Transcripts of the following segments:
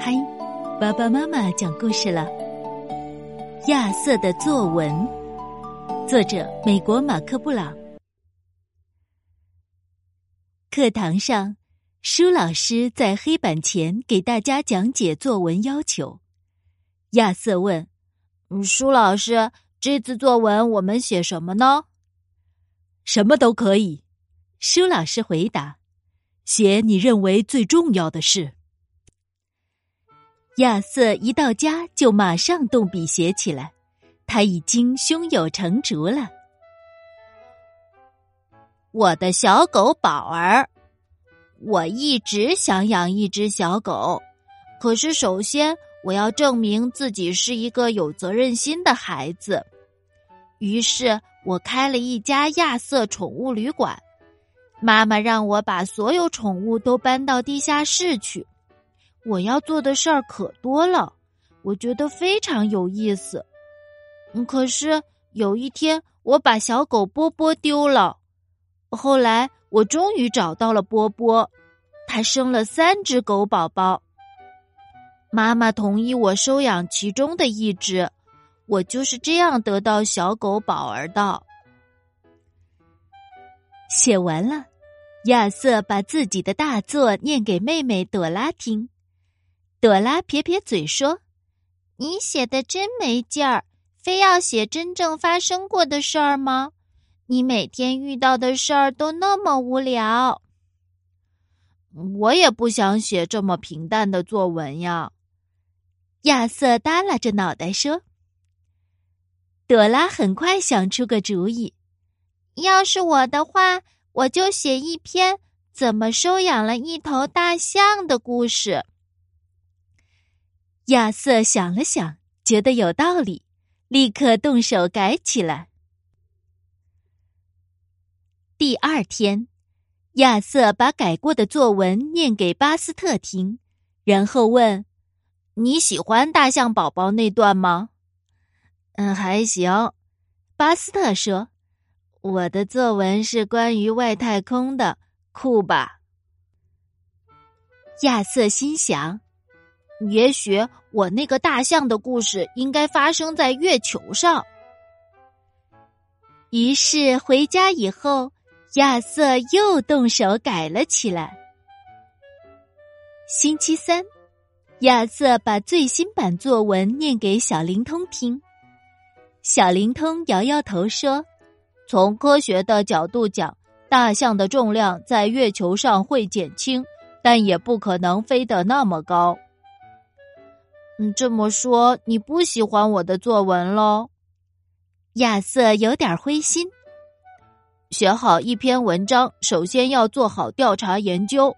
嗨，爸爸妈妈讲故事了。亚瑟的作文，作者美国马克布朗。课堂上，舒老师在黑板前给大家讲解作文要求。亚瑟问：“舒老师，这次作文我们写什么呢？”“什么都可以。”舒老师回答。写你认为最重要的事。亚瑟一到家就马上动笔写起来，他已经胸有成竹了。我的小狗宝儿，我一直想养一只小狗，可是首先我要证明自己是一个有责任心的孩子。于是我开了一家亚瑟宠物旅馆。妈妈让我把所有宠物都搬到地下室去。我要做的事儿可多了，我觉得非常有意思。可是有一天，我把小狗波波丢了。后来我终于找到了波波，它生了三只狗宝宝。妈妈同意我收养其中的一只，我就是这样得到小狗宝儿的。写完了。亚瑟把自己的大作念给妹妹朵拉听，朵拉撇撇嘴说：“你写的真没劲儿，非要写真正发生过的事儿吗？你每天遇到的事儿都那么无聊。”我也不想写这么平淡的作文呀。亚瑟耷拉着脑袋说。朵拉很快想出个主意：“要是我的话。”我就写一篇怎么收养了一头大象的故事。亚瑟想了想，觉得有道理，立刻动手改起来。第二天，亚瑟把改过的作文念给巴斯特听，然后问：“你喜欢大象宝宝那段吗？”“嗯，还行。”巴斯特说。我的作文是关于外太空的，酷吧？亚瑟心想，也许我那个大象的故事应该发生在月球上。于是回家以后，亚瑟又动手改了起来。星期三，亚瑟把最新版作文念给小灵通听，小灵通摇摇头说。从科学的角度讲，大象的重量在月球上会减轻，但也不可能飞得那么高。这么说你不喜欢我的作文喽？亚瑟有点灰心。写好一篇文章，首先要做好调查研究。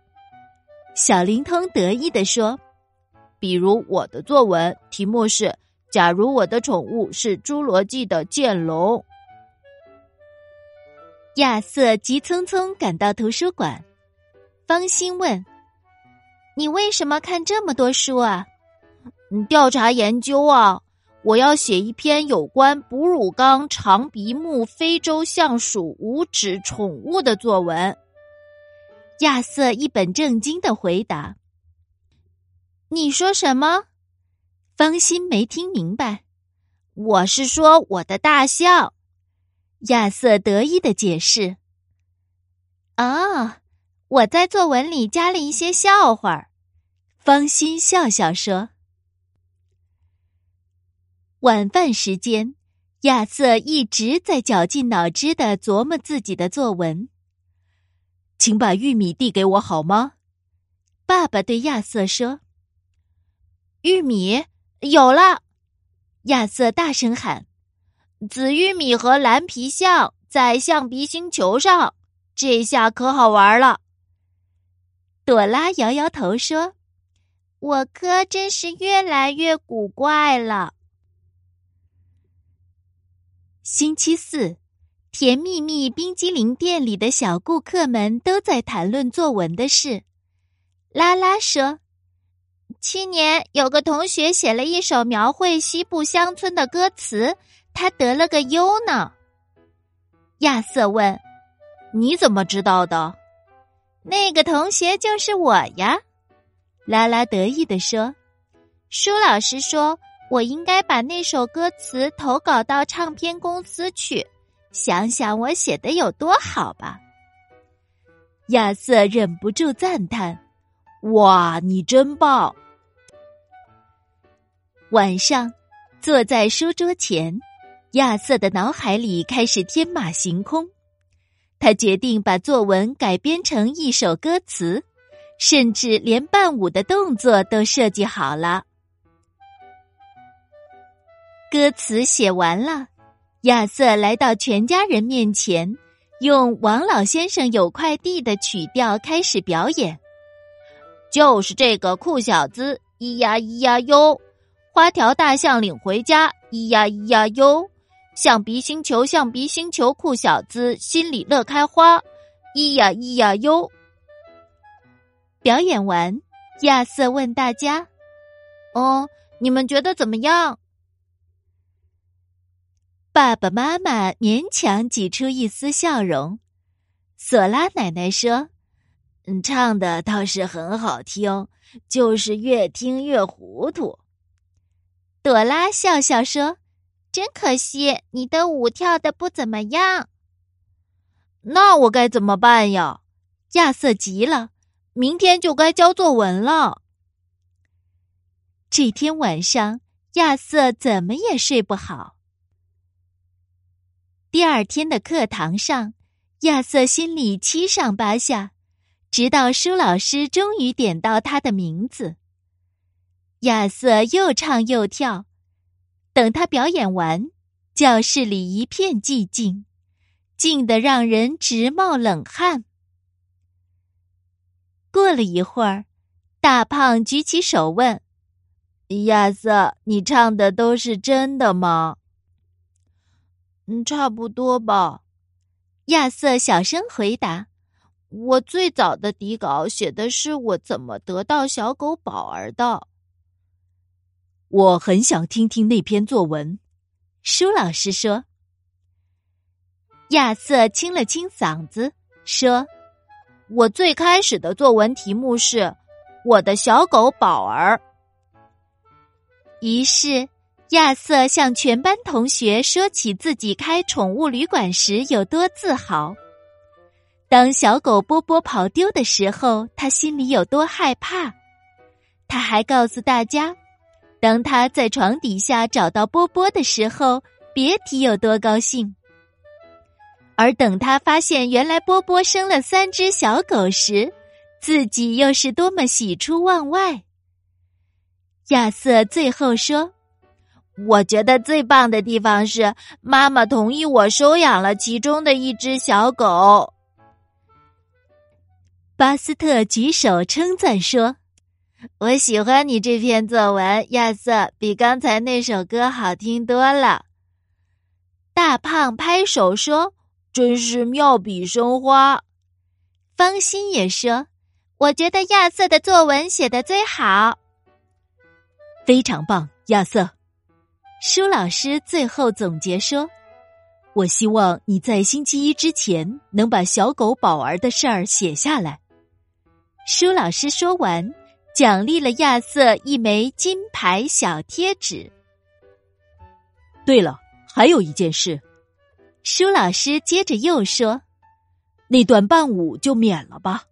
小灵通得意地说：“比如我的作文题目是‘假如我的宠物是侏罗纪的剑龙’。”亚瑟急匆匆赶到图书馆，方心问：“你为什么看这么多书啊？”“调查研究啊！我要写一篇有关哺乳纲长鼻目非洲象鼠无齿宠物的作文。”亚瑟一本正经的回答：“你说什么？”方心没听明白。“我是说我的大象。”亚瑟得意的解释：“哦，我在作文里加了一些笑话。”方心笑笑说。晚饭时间，亚瑟一直在绞尽脑汁的琢磨自己的作文。请把玉米递给我好吗？爸爸对亚瑟说。“玉米有了！”亚瑟大声喊。紫玉米和蓝皮象在象鼻星球上，这下可好玩了。朵拉摇摇头说：“我哥真是越来越古怪了。”星期四，甜蜜蜜冰激凌店里的小顾客们都在谈论作文的事。拉拉说：“去年有个同学写了一首描绘西部乡村的歌词。”他得了个优呢。亚瑟问：“你怎么知道的？”那个同学就是我呀。拉拉得意地说：“舒老师说：“我应该把那首歌词投稿到唱片公司去，想想我写的有多好吧。”亚瑟忍不住赞叹：“哇，你真棒！”晚上，坐在书桌前，亚瑟的脑海里开始天马行空。他决定把作文改编成一首歌词，甚至连伴舞的动作都设计好了。歌词写完了，亚瑟来到全家人面前，用王老先生有块地的曲调开始表演。就是这个酷小子，咿呀咿呀哟，花条大象领回家，咿呀咿呀哟，橡皮星球，橡皮星球，酷小子心里乐开花，咿呀咿呀哟。表演完，亚瑟问大家：“哦，你们觉得怎么样？”爸爸妈妈勉强挤出一丝笑容。索拉奶奶说：“嗯，唱的倒是很好听，就是越听越糊涂。”朵拉笑笑说：“真可惜，你的舞跳的不怎么样。”那我该怎么办呀？亚瑟急了：“明天就该交作文了。”这天晚上，亚瑟怎么也睡不好。第二天的课堂上，亚瑟心里七上八下，直到舒老师终于点到他的名字。亚瑟又唱又跳，等他表演完，教室里一片寂静，静得让人直冒冷汗。过了一会儿，大胖举起手问：“亚瑟，你唱的都是真的吗？”嗯，差不多吧。亚瑟小声回答：“我最早的底稿写的是我怎么得到小狗宝儿的。”我很想听听那篇作文。舒老师说。亚瑟清了清嗓子说：“我最开始的作文题目是我的小狗宝儿。”于是。亚瑟向全班同学说起自己开宠物旅馆时有多自豪。当小狗波波跑丢的时候，他心里有多害怕。他还告诉大家，当他在床底下找到波波的时候，别提有多高兴。而等他发现原来波波生了三只小狗时，自己又是多么喜出望外。亚瑟最后说。我觉得最棒的地方是，妈妈同意我收养了其中的一只小狗。巴斯特举手称赞说：“我喜欢你这篇作文，亚瑟，比刚才那首歌好听多了。”大胖拍手说：“真是妙笔生花。”方心也说：“我觉得亚瑟的作文写的最好，非常棒，亚瑟。”舒老师最后总结说：“我希望你在星期一之前能把小狗宝儿的事儿写下来。”舒老师说完，奖励了亚瑟一枚金牌小贴纸。对了，还有一件事，舒老师接着又说：“那段伴舞就免了吧。”